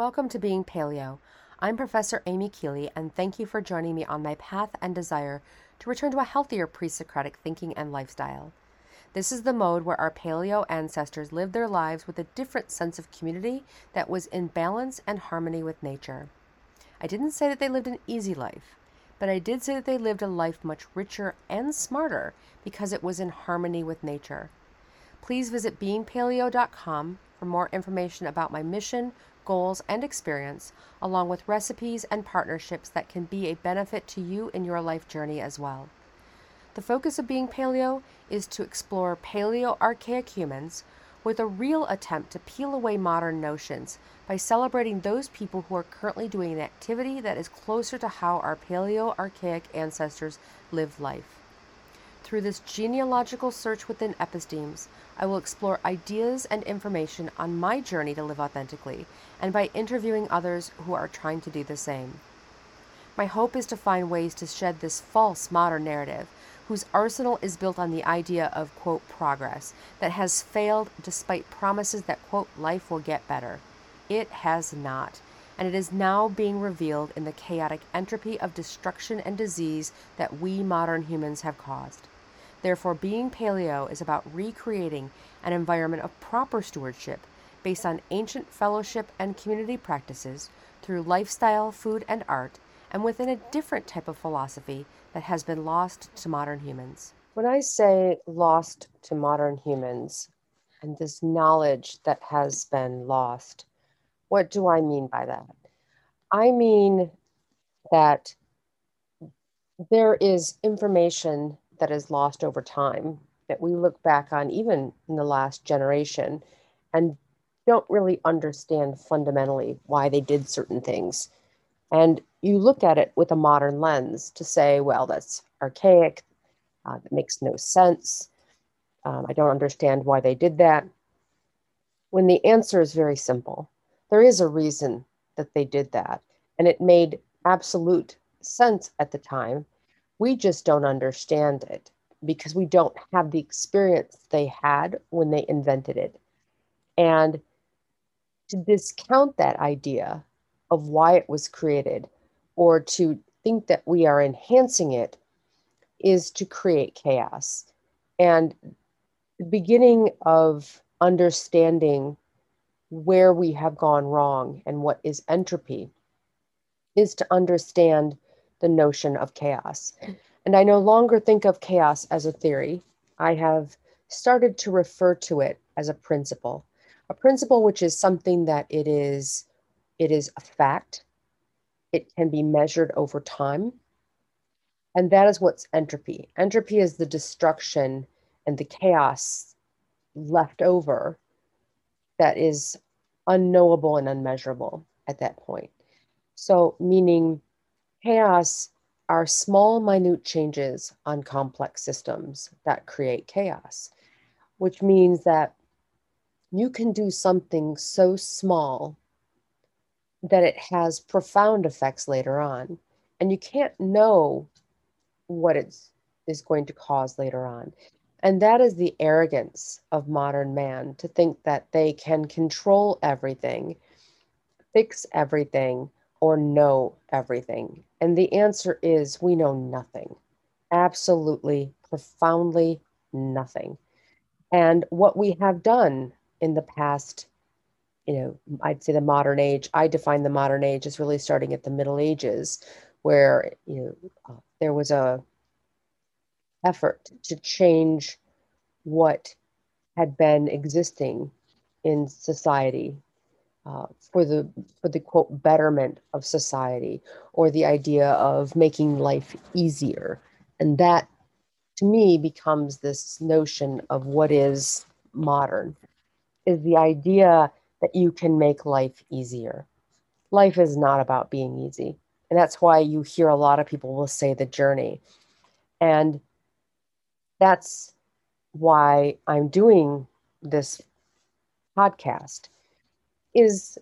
Welcome to Being Paleo. I'm Professor Amy Keeley, and thank you for joining me on my path and desire to return to a healthier pre Socratic thinking and lifestyle. This is the mode where our paleo ancestors lived their lives with a different sense of community that was in balance and harmony with nature. I didn't say that they lived an easy life, but I did say that they lived a life much richer and smarter because it was in harmony with nature. Please visit beingpaleo.com for more information about my mission, goals, and experience, along with recipes and partnerships that can be a benefit to you in your life journey as well. The focus of Being Paleo is to explore paleo archaic humans with a real attempt to peel away modern notions by celebrating those people who are currently doing an activity that is closer to how our paleo archaic ancestors lived life. Through this genealogical search within epistemes, I will explore ideas and information on my journey to live authentically and by interviewing others who are trying to do the same. My hope is to find ways to shed this false modern narrative, whose arsenal is built on the idea of, quote, progress, that has failed despite promises that, quote, life will get better. It has not, and it is now being revealed in the chaotic entropy of destruction and disease that we modern humans have caused. Therefore, being paleo is about recreating an environment of proper stewardship based on ancient fellowship and community practices through lifestyle, food, and art, and within a different type of philosophy that has been lost to modern humans. When I say lost to modern humans, and this knowledge that has been lost, what do I mean by that? I mean that there is information that is lost over time that we look back on, even in the last generation, and don't really understand fundamentally why they did certain things. And you look at it with a modern lens to say, well, that's archaic, uh, that makes no sense. Um, I don't understand why they did that. When the answer is very simple, there is a reason that they did that. And it made absolute sense at the time we just don't understand it because we don't have the experience they had when they invented it. And to discount that idea of why it was created or to think that we are enhancing it is to create chaos. And the beginning of understanding where we have gone wrong and what is entropy is to understand the notion of chaos. And I no longer think of chaos as a theory. I have started to refer to it as a principle, a principle which is something that it is it is a fact. It can be measured over time. And that is what's entropy. Entropy is the destruction and the chaos left over that is unknowable and unmeasurable at that point. So, meaning Chaos are small, minute changes on complex systems that create chaos, which means that you can do something so small that it has profound effects later on. And you can't know what it is going to cause later on. And that is the arrogance of modern man to think that they can control everything, fix everything, or know everything? And the answer is we know nothing, absolutely, profoundly nothing. And what we have done in the past, you know, I'd say the modern age, I define the modern age as really starting at the Middle Ages, where, you know, uh, there was a effort to change what had been existing in society uh, for the for the quote betterment of society or the idea of making life easier. And that to me becomes this notion of what is modern is the idea that you can make life easier. Life is not about being easy. And that's why you hear a lot of people will say the journey. And that's why i'm doing this podcast is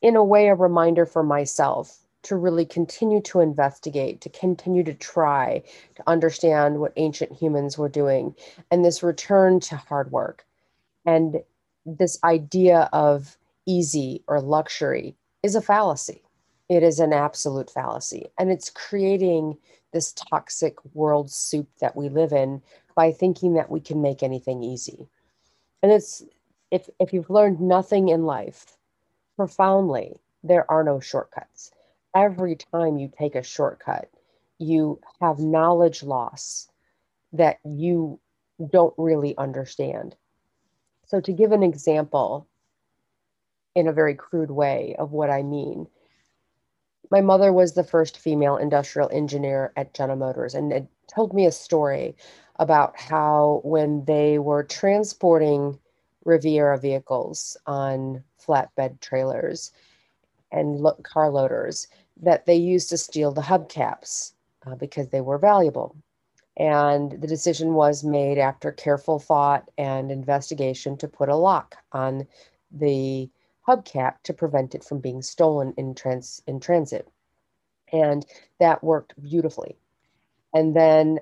in a way a reminder for myself to really continue to investigate, to continue to try to understand what ancient humans were doing, and this return to hard work and this idea of easy or luxury is a fallacy. It is an absolute fallacy. And it's creating this toxic world soup that we live in by thinking that we can make anything easy. And it's if if you've learned nothing in life profoundly, there are no shortcuts. Every time you take a shortcut, you have knowledge loss that you don't really understand. So, to give an example in a very crude way of what I mean, my mother was the first female industrial engineer at General Motors and it told me a story about how when they were transporting Riviera vehicles on flatbed trailers and car loaders, that they used to steal the hubcaps uh, because they were valuable. And the decision was made after careful thought and investigation to put a lock on the hubcap to prevent it from being stolen in, trans- in transit. And that worked beautifully. And then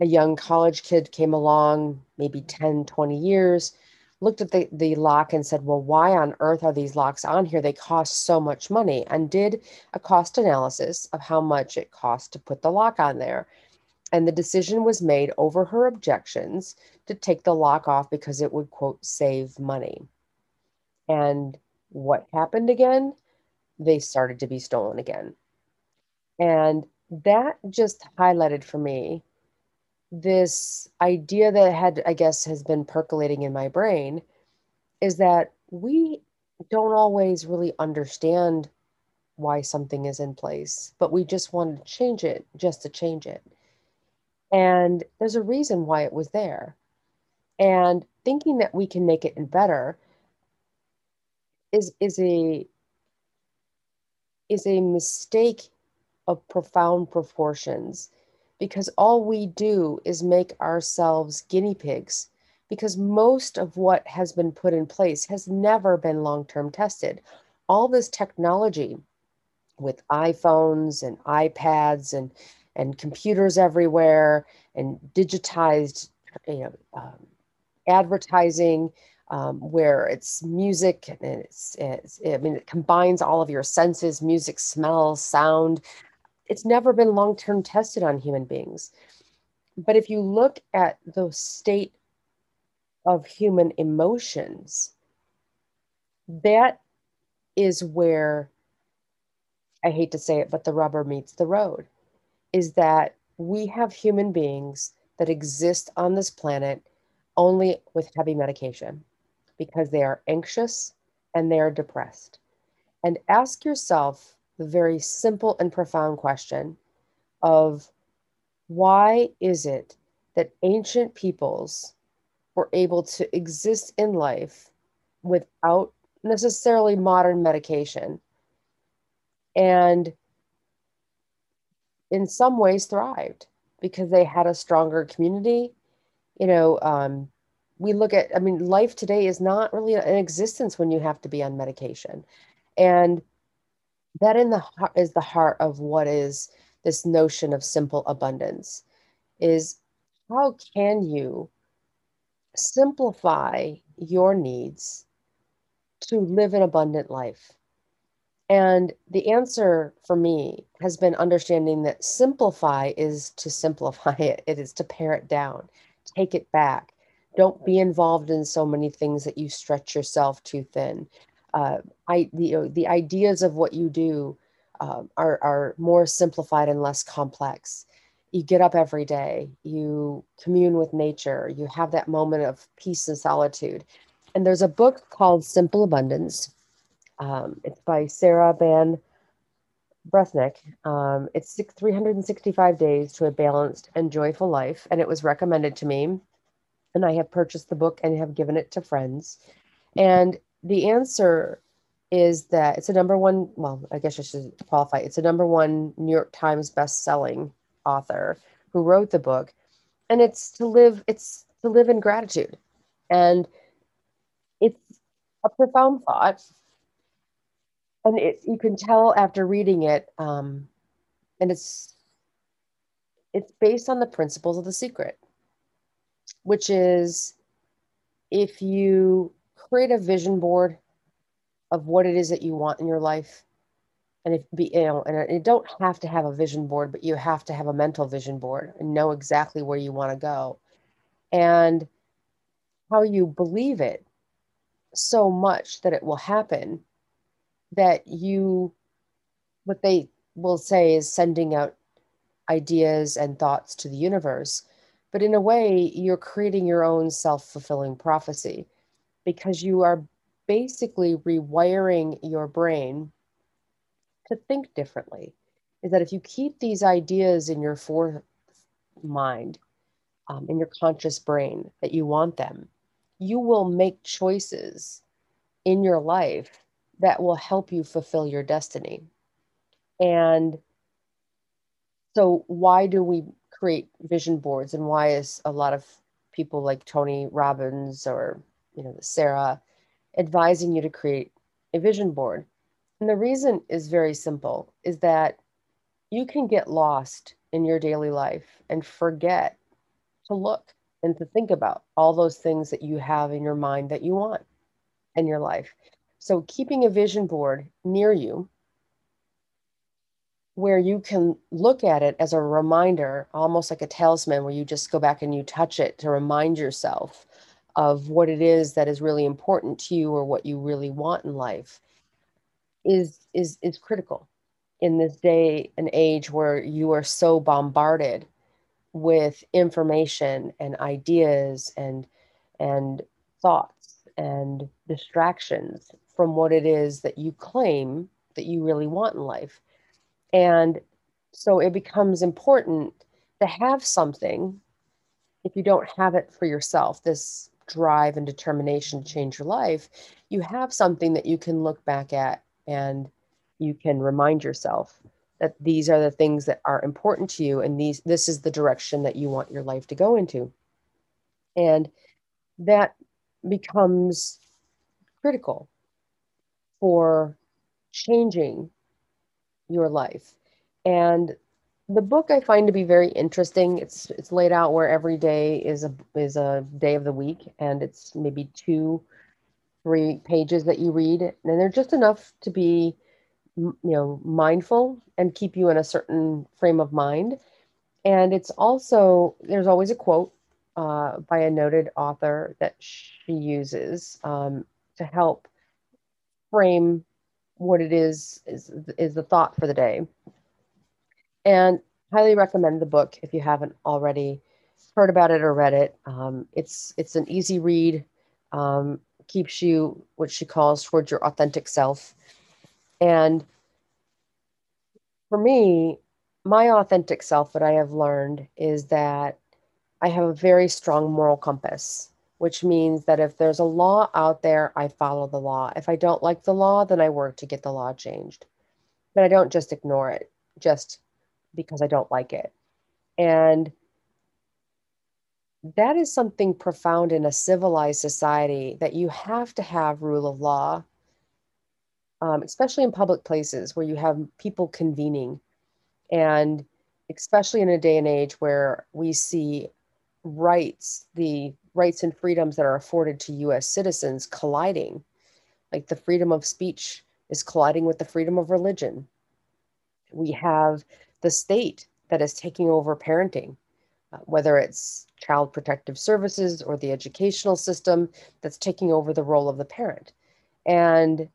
a young college kid came along, maybe 10, 20 years, looked at the, the lock and said, Well, why on earth are these locks on here? They cost so much money. And did a cost analysis of how much it cost to put the lock on there. And the decision was made over her objections to take the lock off because it would, quote, save money. And what happened again? They started to be stolen again. And that just highlighted for me this idea that had, I guess, has been percolating in my brain is that we don't always really understand why something is in place, but we just want to change it just to change it. And there's a reason why it was there. And thinking that we can make it better is is a is a mistake of profound proportions because all we do is make ourselves guinea pigs because most of what has been put in place has never been long term tested. All this technology with iPhones and iPads and, and computers everywhere and digitized you know, um, advertising um, where it's music and it's, it's, I mean, it combines all of your senses music, smell, sound, it's never been long term tested on human beings. But if you look at the state of human emotions, that is where I hate to say it, but the rubber meets the road is that we have human beings that exist on this planet only with heavy medication because they are anxious and they are depressed. And ask yourself the very simple and profound question of why is it that ancient peoples were able to exist in life without necessarily modern medication and in some ways thrived because they had a stronger community? You know um, we look at i mean life today is not really an existence when you have to be on medication. And that in the heart is the heart of what is this notion of simple abundance is how can you simplify your needs to live an abundant life? And the answer for me has been understanding that simplify is to simplify it. It is to pare it down take it back. Don't be involved in so many things that you stretch yourself too thin uh, I, the, you know, the ideas of what you do um, are, are more simplified and less complex. You get up every day, you commune with nature, you have that moment of peace and solitude. And there's a book called Simple Abundance. Um, it's by Sarah Ban Breathnach. Um, it's 365 days to a balanced and joyful life. And it was recommended to me. And I have purchased the book and have given it to friends. And the answer is that it's a number one, well, I guess I should qualify. It's a number one New York Times best-selling author who wrote the book. And it's to live, it's to live in gratitude. And it's a profound thought. And it, you can tell after reading it, um, and it's it's based on the principles of the secret, which is if you create a vision board of what it is that you want in your life. And if be you know and you don't have to have a vision board but you have to have a mental vision board and know exactly where you want to go and how you believe it so much that it will happen that you what they will say is sending out ideas and thoughts to the universe. But in a way you're creating your own self-fulfilling prophecy because you are basically rewiring your brain to think differently is that if you keep these ideas in your fourth mind um, in your conscious brain that you want them you will make choices in your life that will help you fulfill your destiny. And so, why do we create vision boards, and why is a lot of people like Tony Robbins or you know Sarah advising you to create a vision board? And the reason is very simple: is that you can get lost in your daily life and forget to look and to think about all those things that you have in your mind that you want in your life. So, keeping a vision board near you where you can look at it as a reminder, almost like a talisman, where you just go back and you touch it to remind yourself of what it is that is really important to you or what you really want in life is is is critical in this day and age where you are so bombarded with information and ideas and and thoughts and distractions from what it is that you claim that you really want in life. And so it becomes important to have something if you don't have it for yourself this drive and determination to change your life you have something that you can look back at and you can remind yourself that these are the things that are important to you and these this is the direction that you want your life to go into. And that becomes critical for changing your life. And the book i find to be very interesting. It's it's laid out where every day is a is a day of the week and it's maybe two three pages that you read and they're just enough to be you know mindful and keep you in a certain frame of mind. And it's also there's always a quote uh, by a noted author that she uses um, to help frame what it is is is the thought for the day and highly recommend the book if you haven't already heard about it or read it um, it's it's an easy read um, keeps you what she calls towards your authentic self and for me, my authentic self, what I have learned is that I have a very strong moral compass, which means that if there's a law out there, I follow the law. If I don't like the law, then I work to get the law changed. But I don't just ignore it just because I don't like it. And that is something profound in a civilized society that you have to have rule of law um, especially in public places where you have people convening. And especially in a day and age where we see rights, the rights and freedoms that are afforded to US citizens colliding, like the freedom of speech is colliding with the freedom of religion. We have the state that is taking over parenting, uh, whether it's child protective services or the educational system that's taking over the role of the parent. And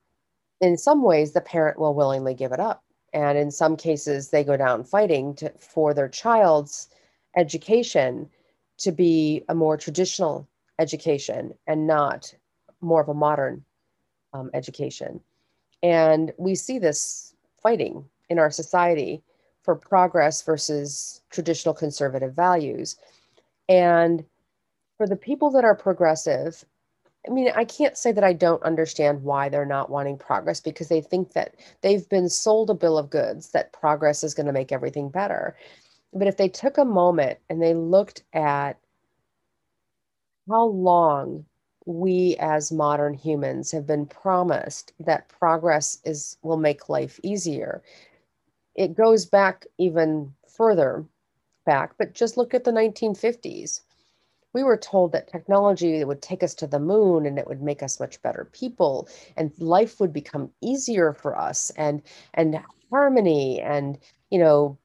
in some ways the parent will willingly give it up and in some cases they go down fighting to, for their child's education to be a more traditional education and not more of a modern um, education and we see this fighting in our society for progress versus traditional conservative values and for the people that are progressive I mean, I can't say that I don't understand why they're not wanting progress because they think that they've been sold a bill of goods that progress is going to make everything better. But if they took a moment and they looked at how long we as modern humans have been promised that progress is will make life easier. It goes back even further back, but just look at the 1950s we were told that technology would take us to the moon and it would make us much better people and life would become easier for us and and harmony and you know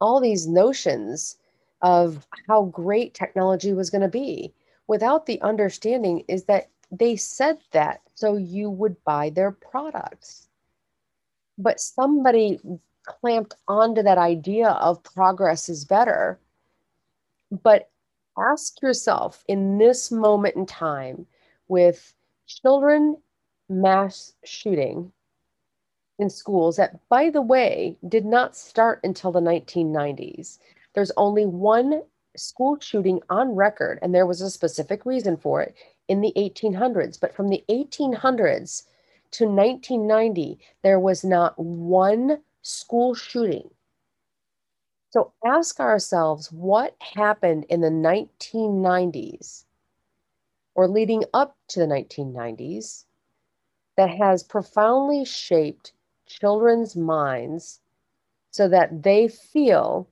all these notions of how great technology was going to be. Without the understanding is that they said that so you would buy their products but somebody clamped onto that idea of progress is better but ask yourself in this moment in time with children mass shooting in schools that, by the way, did not start until the 1990s. There's only one school shooting on record, and there was a specific reason for it in the 1800s. But from the 1800s to 1990, there was not one school shooting. So ask ourselves what happened in the 1990s or leading up to the 1990s that has profoundly shaped children's minds so that they feel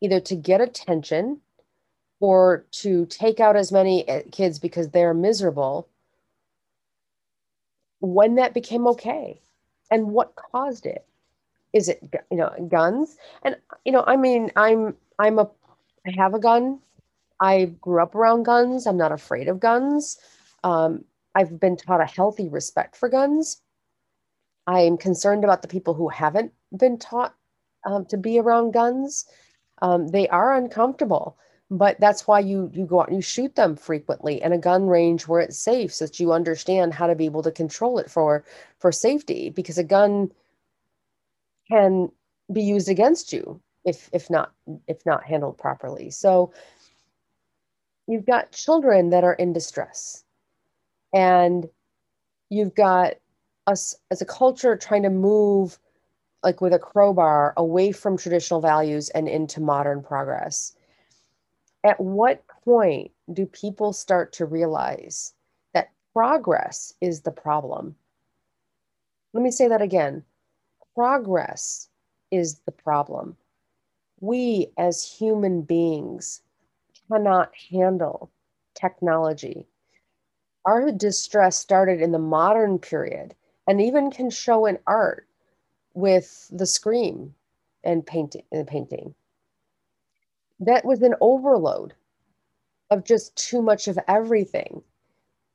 either to get attention or to take out as many eh, kids because they're miserable when that became okay and what caused it. Is it you know guns? And you know i mean i'm i'm a i have a gun. I grew up around guns. I'm not afraid of guns. Um, i've been taught a healthy respect for guns. I'm concerned about the people who haven't been taught um, to be around guns. Um, they are uncomfortable but that's why you you go out and you shoot them frequently in a gun range where it's safe so that you understand how to be able to control it for for safety because a gun can be used against you if if not if not handled properly. So you've got children that are in distress and you've got us as a culture trying to move like with a crowbar away from traditional values and into modern progress at what point do people start to realize that progress is the problem let me say that again progress is the problem. We as human beings cannot handle technology. Our distress started in the modern period and even can show in art with the scream and painting and painting. That was an overload of just too much of everything.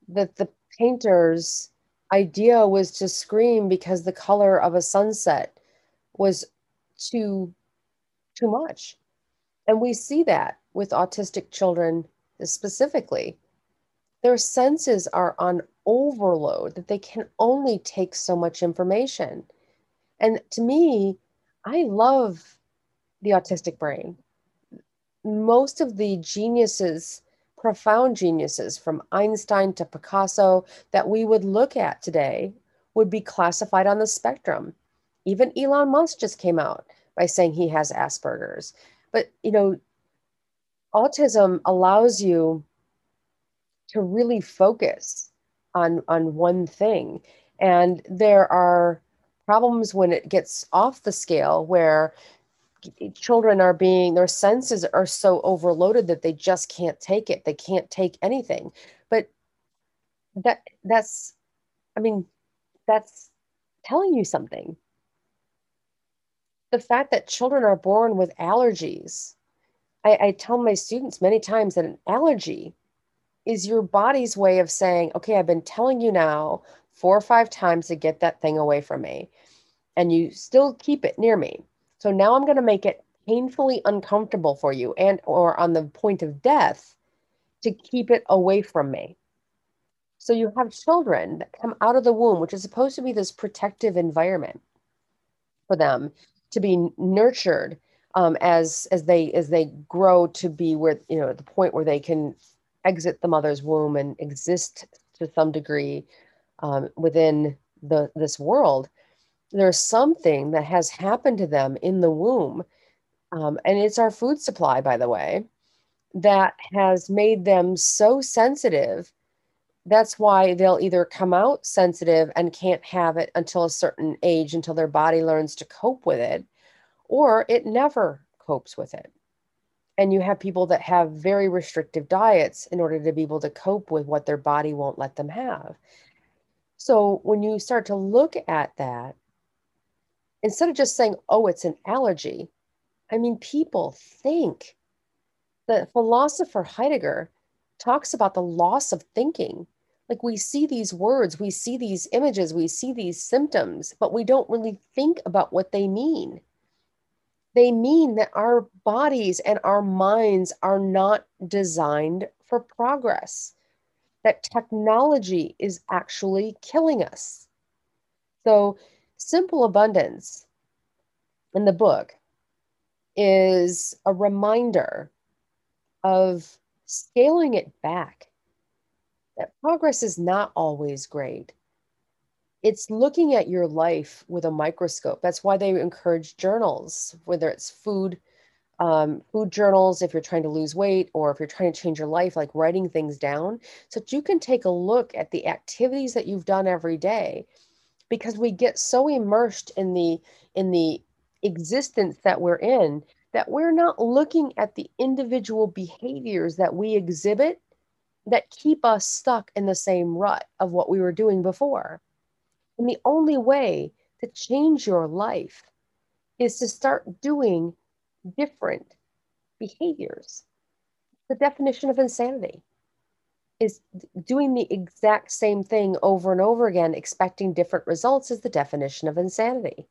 That the painters idea was to scream because the color of a sunset was too too much. And we see that with autistic children specifically. Their senses are on overload that they can only take so much information. And to me i love the autistic brain most of the geniuses profound geniuses from Einstein to Picasso that we would look at today would be classified on the spectrum. Even Elon Musk just came out by saying he has Asperger's. But, you know, autism allows you to really focus on on one thing and there are problems when it gets off the scale where children are being their senses are so overloaded that they just can't take it. They can't take anything. But that that's i mean that's telling you something. The fact that children are born with allergies. I, I tell my students many times that an allergy is your body's way of saying okay i've been telling you now four or five times to get that thing away from me and you still keep it near me so now I'm going to make it painfully uncomfortable for you and or on the point of death to keep it away from me. So you have children that come out of the womb, which is supposed to be this protective environment for them to be nurtured um, as as they as they grow to be where you know at the point where they can exit the mother's womb and exist to some degree um, within the this world there's something that has happened to them in the womb, um, and it's our food supply, by the way, that has made them so sensitive. That's why they'll either come out sensitive and can't have it until a certain age, until their body learns to cope with it, or it never copes with it. and you have people that have very restrictive diets in order to be able to cope with what their body won't let them have. So when you start to look at that, instead of just saying, oh, it's an allergy, I mean, people think. The philosopher Heidegger talks about the loss of thinking. Like we see these words, we see these images, we see these symptoms, but we don't really think about what they mean. They mean that our bodies and our minds are not designed for progress, that technology is actually killing us. So, simple abundance in the book is a reminder of scaling it back. That progress is not always great. It's looking at your life with a microscope. That's why they encourage journals, whether it's food, um, food journals, if you're trying to lose weight or if you're trying to change your life, like writing things down, so that you can take a look at the activities that you've done every day. Because we get so immersed in the in the existence that we're in that we're not looking at the individual behaviors that we exhibit that keep us stuck in the same rut of what we were doing before. And the only way to change your life is to start doing different behaviors. The definition of insanity is doing the exact same thing over and over again, expecting different results, is the definition of insanity.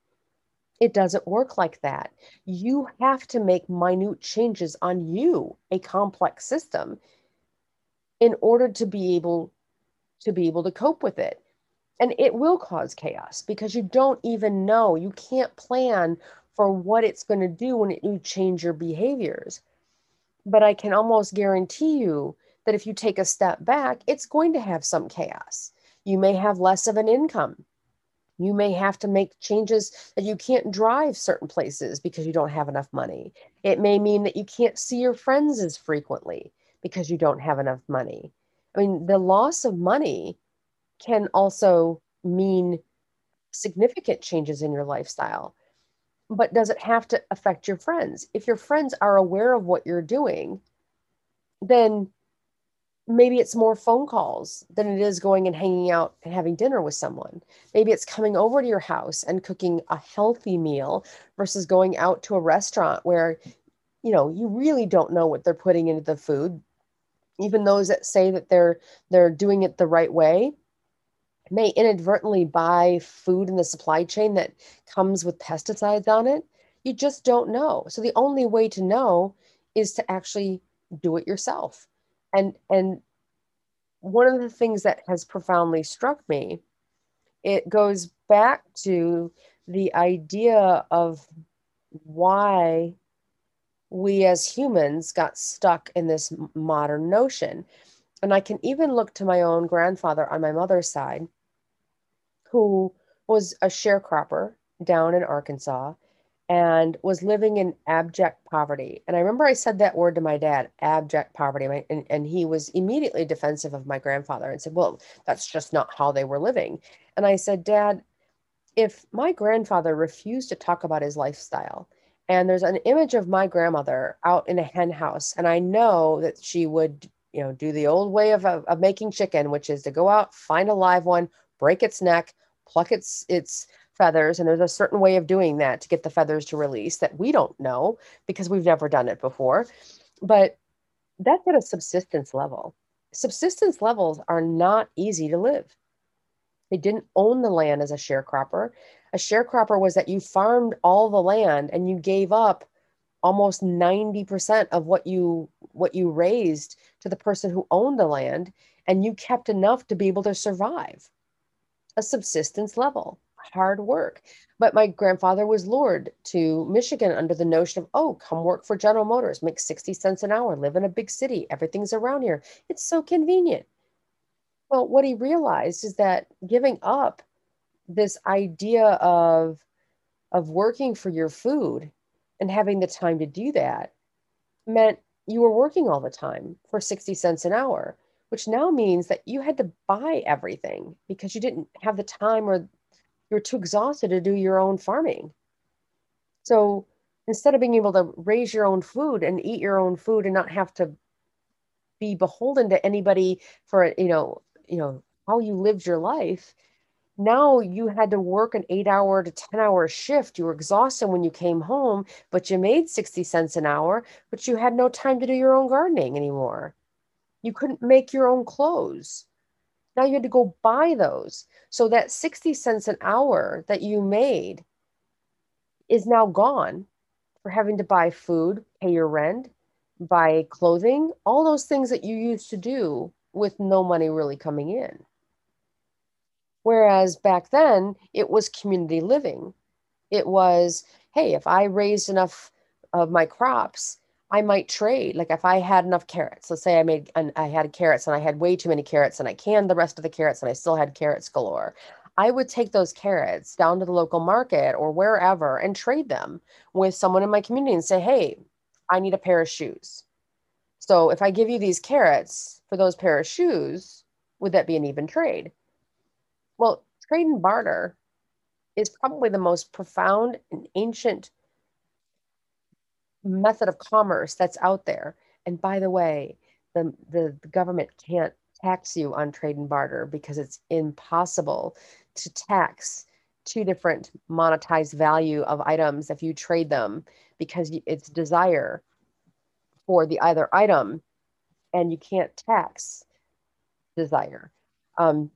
It doesn't work like that. You have to make minute changes on you, a complex system, in order to be able to be able to cope with it. And it will cause chaos because you don't even know. You can't plan for what it's going to do when it, you change your behaviors. But I can almost guarantee you that if you take a step back, it's going to have some chaos. You may have less of an income you may have to make changes that you can't drive certain places because you don't have enough money. It may mean that you can't see your friends as frequently because you don't have enough money. I mean, the loss of money can also mean significant changes in your lifestyle. But does it have to affect your friends? If your friends are aware of what you're doing, then maybe it's more phone calls than it is going and hanging out and having dinner with someone. Maybe it's coming over to your house and cooking a healthy meal versus going out to a restaurant where you know you really don't know what they're putting into the food. Even those that say that they're they're doing it the right way may inadvertently buy food in the supply chain that comes with pesticides on it. You just don't know. So the only way to know is to actually do it yourself and and one of the things that has profoundly struck me it goes back to the idea of why we as humans got stuck in this modern notion. And i can even look to my own grandfather on my mother's side who was a sharecropper down in arkansas and was living in abject poverty. And I remember I said that word to my dad, abject poverty. And, and he was immediately defensive of my grandfather and said, Well, that's just not how they were living. And I said, Dad, if my grandfather refused to talk about his lifestyle, and there's an image of my grandmother out in a hen house, and I know that she would, you know, do the old way of, of, of making chicken, which is to go out, find a live one, break its neck, pluck its its feathers and there's a certain way of doing that to get the feathers to release that we don't know because we've never done it before. But that's at a subsistence level. Subsistence levels are not easy to live. They didn't own the land as a sharecropper. A sharecropper was that you farmed all the land and you gave up almost 90% of what you what you raised to the person who owned the land and you kept enough to be able to survive. A subsistence level hard work. But my grandfather was lured to Michigan under the notion of, oh, come work for General Motors, make 60 cents an hour, live in a big city, everything's around here. It's so convenient. Well, what he realized is that giving up this idea of, of working for your food and having the time to do that meant you were working all the time for 60 cents an hour, which now means that you had to buy everything because you didn't have the time or you're too exhausted to do your own farming. So instead of being able to raise your own food and eat your own food and not have to be beholden to anybody for you know you know how you lived your life now you had to work an eight hour to 10 hour shift. You were exhausted when you came home, but you made 60 cents an hour, but you had no time to do your own gardening anymore. You couldn't make your own clothes. Now you had to go buy those. So that 60 cents an hour that you made is now gone for having to buy food, pay your rent, buy clothing, all those things that you used to do with no money really coming in. Whereas back then, it was community living. It was, hey, if I raised enough of my crops, I might trade. Like if I had enough carrots, let's say I made and I had carrots and I had way too many carrots and I canned the rest of the carrots and I still had carrots galore. I would take those carrots down to the local market or wherever and trade them with someone in my community and say, hey, I need a pair of shoes. So if I give you these carrots for those pair of shoes, would that be an even trade? Well, trade and barter is probably the most profound and ancient method of commerce that's out there. And by the way, the, the, the government can't tax you on trade and barter because it's impossible to tax two different monetized value of items if you trade them because it's desire for the either item and you can't tax desire. Um,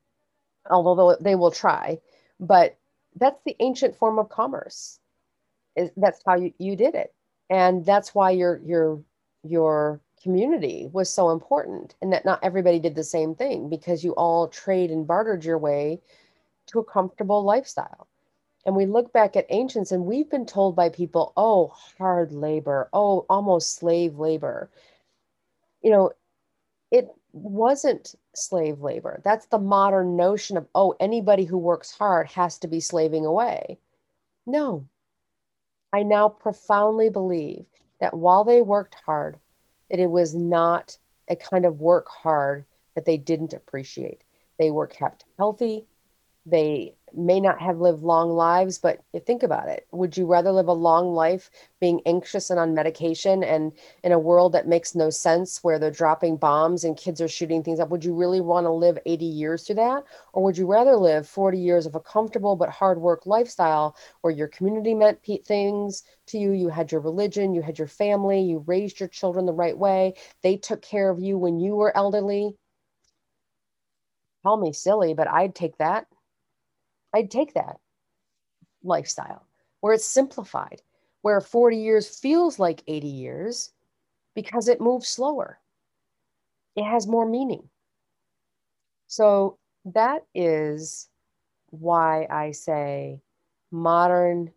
although they will try. But that's the ancient form of commerce. That's how you, you did it. And that's why your your your community was so important and that not everybody did the same thing because you all trade and bartered your way to a comfortable lifestyle. And we look back at ancients and we've been told by people, oh, hard labor, oh, almost slave labor. You know, it wasn't slave labor. That's the modern notion of, oh, anybody who works hard has to be slaving away. No. I now profoundly believe that while they worked hard, that it was not a kind of work hard that they didn't appreciate. They were kept healthy, they may not have lived long lives, but think about it. Would you rather live a long life being anxious and on medication and in a world that makes no sense where they're dropping bombs and kids are shooting things up? Would you really want to live 80 years through that? Or would you rather live 40 years of a comfortable but hard work lifestyle where your community meant things to you? You had your religion, you had your family, you raised your children the right way, they took care of you when you were elderly. Call me silly, but I'd take that. I'd take that lifestyle where it's simplified, where 40 years feels like 80 years because it moves slower. It has more meaning. So that is why I say modern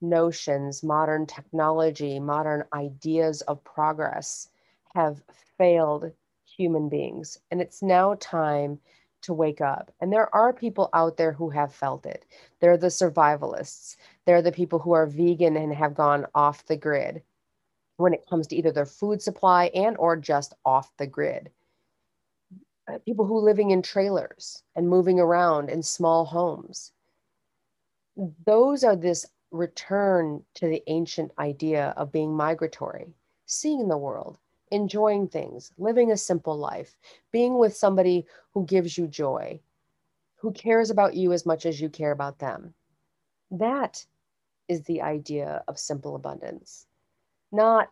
notions, modern technology, modern ideas of progress have failed human beings. And it's now time to wake up. And there are people out there who have felt it. They're the survivalists. They're the people who are vegan and have gone off the grid when it comes to either their food supply and or just off the grid. Uh, people who living in trailers and moving around in small homes. Those are this return to the ancient idea of being migratory, seeing the world, enjoying things, living a simple life, being with somebody who gives you joy, who cares about you as much as you care about them. That is the idea of simple abundance, not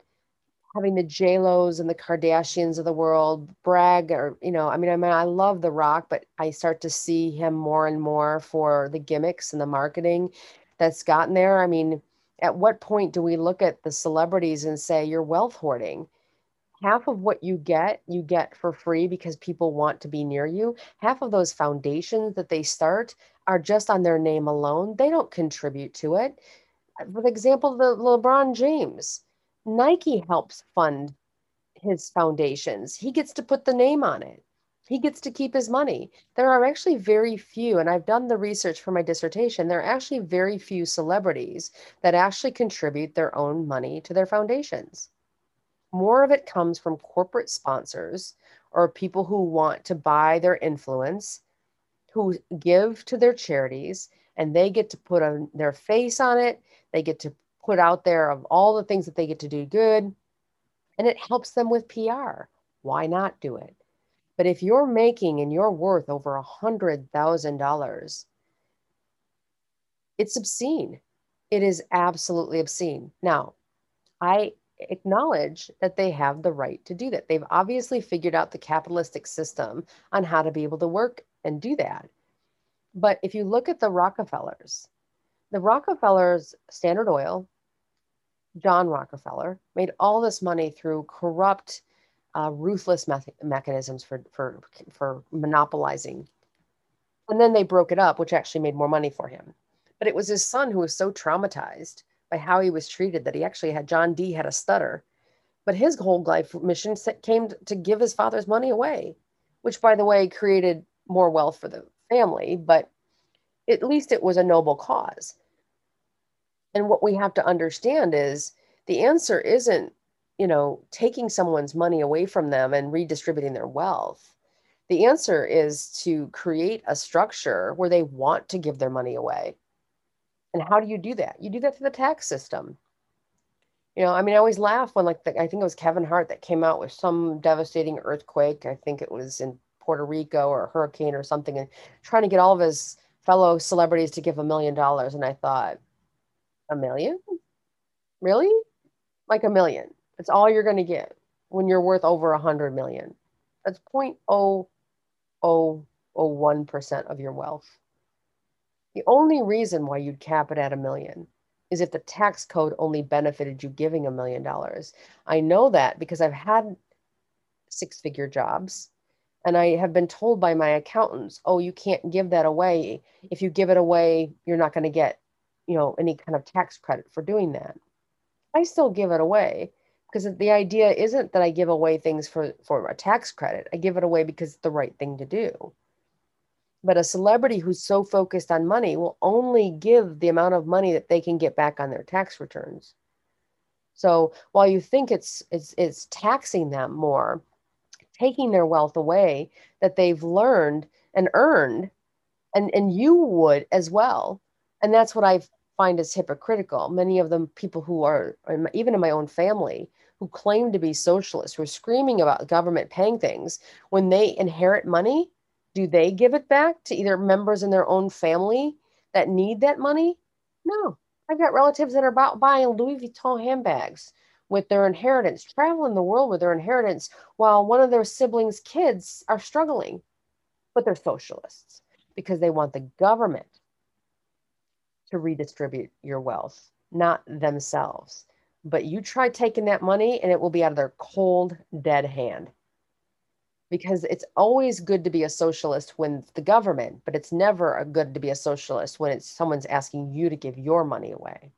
having the JLos and the Kardashians of the world brag or, you know, I mean, I mean, I love The Rock, but I start to see him more and more for the gimmicks and the marketing that's gotten there. I mean, at what point do we look at the celebrities and say you're wealth hoarding? Half of what you get you get for free because people want to be near you. Half of those foundations that they start are just on their name alone. They don't contribute to it. For example the lebron james nike helps fund his foundations. He gets to put the name on it. He gets to keep his money. There are actually very few and i've done the research for my dissertation there are actually very few celebrities that actually contribute their own money to their foundations more of it comes from corporate sponsors or people who want to buy their influence, who give to their charities, and they get to put on their face on it. They get to put out there of all the things that they get to do good, and it helps them with PR. Why not do it? But if you're making and you're worth over a hundred thousand dollars, it's obscene. It is absolutely obscene. Now, I acknowledge that they have the right to do that. They've obviously figured out the capitalistic system on how to be able to work and do that. But if you look at the Rockefellers, the Rockefellers, Standard Oil, John Rockefeller, made all this money through corrupt, uh, ruthless me- mechanisms for, for, for monopolizing. And then they broke it up, which actually made more money for him. But it was his son who was so traumatized by how he was treated that he actually had John D had a stutter. But his whole life mission came to give his father's money away, which, by the way, created more wealth for the family. But at least it was a noble cause. And what we have to understand is the answer isn't, you know, taking someone's money away from them and redistributing their wealth. The answer is to create a structure where they want to give their money away. And how do you do that? You do that through the tax system. You know, I mean, I always laugh when, like, the, I think it was Kevin Hart that came out with some devastating earthquake. I think it was in Puerto Rico or a hurricane or something, and trying to get all of his fellow celebrities to give a million dollars. And I thought, a million? Really? Like a million. That's all you're going to get when you're worth over a hundred million. That's 0.0001% of your wealth. The only reason why you'd cap it at a million is if the tax code only benefited you giving a million dollars. I know that because I've had six figure jobs and I have been told by my accountants, oh, you can't give that away. If you give it away, you're not going to get, you know, any kind of tax credit for doing that. I still give it away because the idea isn't that I give away things for, for a tax credit. I give it away because it's the right thing to do. But a celebrity who's so focused on money will only give the amount of money that they can get back on their tax returns. So while you think it's it's it's taxing them more, taking their wealth away that they've learned and earned and and you would as well and that's what i find is hypocritical many of them people who are even in my own family who claim to be socialists who are screaming about government paying things when they inherit money do they give it back to either members in their own family that need that money no i've got relatives that are about buying louis vuitton handbags with their inheritance, traveling the world with their inheritance while one of their siblings' kids are struggling. But they're socialists because they want the government to redistribute your wealth, not themselves. But you try taking that money and it will be out of their cold, dead hand. Because it's always good to be a socialist when the government, but it's never good to be a socialist when it's someone's asking you to give your money away.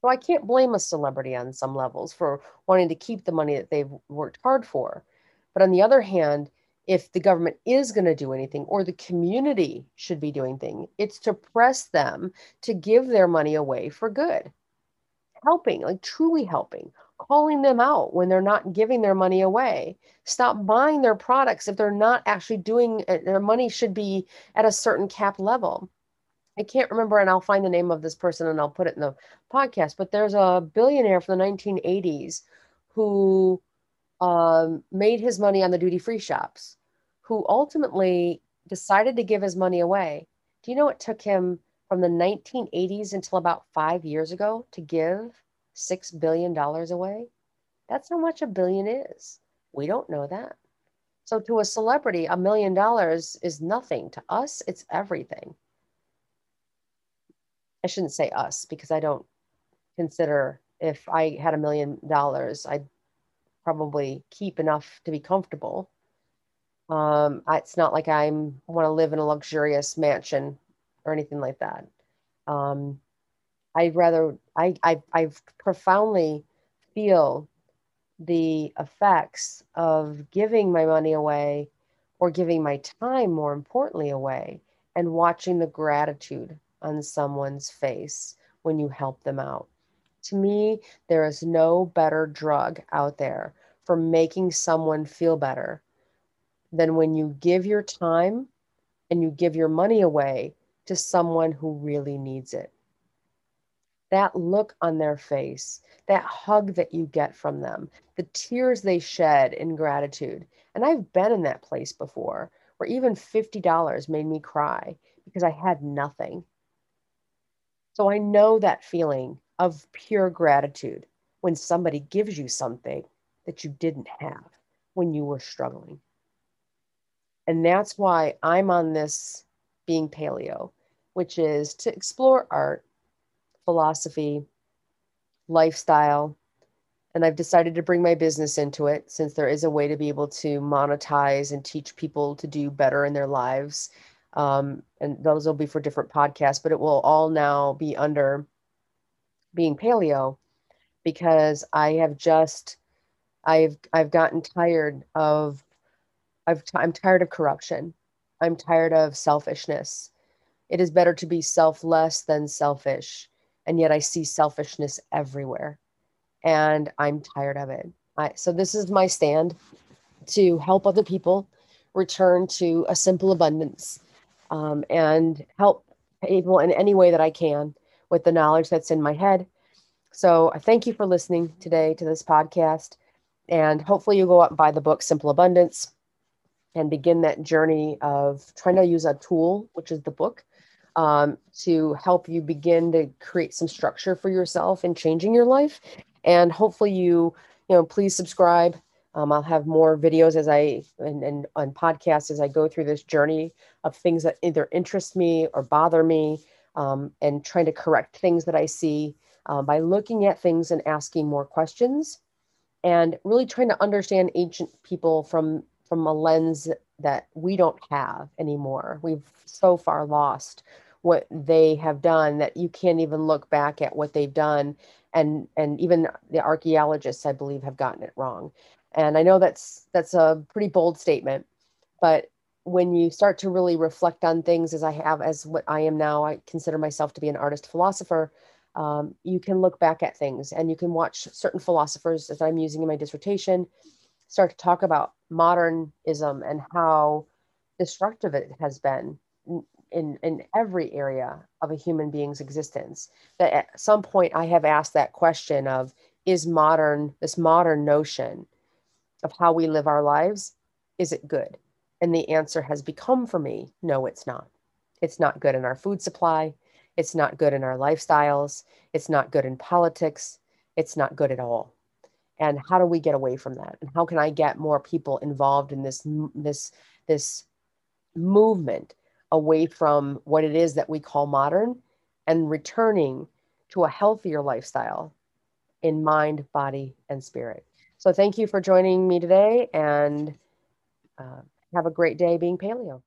So I can't blame a celebrity on some levels for wanting to keep the money that they've worked hard for. But on the other hand, if the government is going to do anything or the community should be doing thing, it's to press them to give their money away for good. Helping, like truly helping, calling them out when they're not giving their money away. Stop buying their products if they're not actually doing uh, their money should be at a certain cap level. I can't remember, and I'll find the name of this person and I'll put it in the podcast. But there's a billionaire from the 1980s who um, made his money on the duty free shops, who ultimately decided to give his money away. Do you know it took him from the 1980s until about five years ago to give $6 billion away? That's how much a billion is. We don't know that. So, to a celebrity, a million dollars is nothing. To us, it's everything. I shouldn't say us because I don't consider if I had a million dollars, I'd probably keep enough to be comfortable. Um, it's not like I'm want to live in a luxurious mansion or anything like that. Um, I'd rather I, I I profoundly feel the effects of giving my money away or giving my time more importantly away and watching the gratitude on someone's face when you help them out. To me, there is no better drug out there for making someone feel better than when you give your time and you give your money away to someone who really needs it. That look on their face, that hug that you get from them, the tears they shed in gratitude. And I've been in that place before where even $50 made me cry because I had nothing. So I know that feeling of pure gratitude when somebody gives you something that you didn't have when you were struggling. And that's why I'm on this being paleo, which is to explore art, philosophy, lifestyle. And I've decided to bring my business into it since there is a way to be able to monetize and teach people to do better in their lives um, and those will be for different podcasts, but it will all now be under being paleo because I have just I've I've gotten tired of I've I'm tired of corruption. I'm tired of selfishness. It is better to be selfless than selfish, and yet I see selfishness everywhere, and I'm tired of it. I, so this is my stand to help other people return to a simple abundance um, and help people in any way that I can with the knowledge that's in my head. So I thank you for listening today to this podcast. And hopefully, you go out and buy the book Simple Abundance and begin that journey of trying to use a tool, which is the book, um, to help you begin to create some structure for yourself in changing your life. And hopefully, you, you know, please subscribe um, I'll have more videos as I and, and on podcasts as I go through this journey of things that either interest me or bother me, um, and trying to correct things that I see uh, by looking at things and asking more questions, and really trying to understand ancient people from from a lens that we don't have anymore. We've so far lost what they have done that you can't even look back at what they've done and and even the archaeologists i believe have gotten it wrong and I know that's that's a pretty bold statement, but when you start to really reflect on things as I have, as what I am now, I consider myself to be an artist philosopher. Um, you can look back at things and you can watch certain philosophers, as I'm using in my dissertation, start to talk about modernism and how destructive it has been in, in every area of a human being's existence. That at some point I have asked that question of is modern, this modern notion, of how we live our lives, is it good? And the answer has become for me no, it's not. It's not good in our food supply. It's not good in our lifestyles. It's not good in politics. It's not good at all. And how do we get away from that? And how can I get more people involved in this this this movement away from what it is that we call modern and returning to a healthier lifestyle in mind, body, and spirit. So, thank you for joining me today and uh, have a great day being paleo.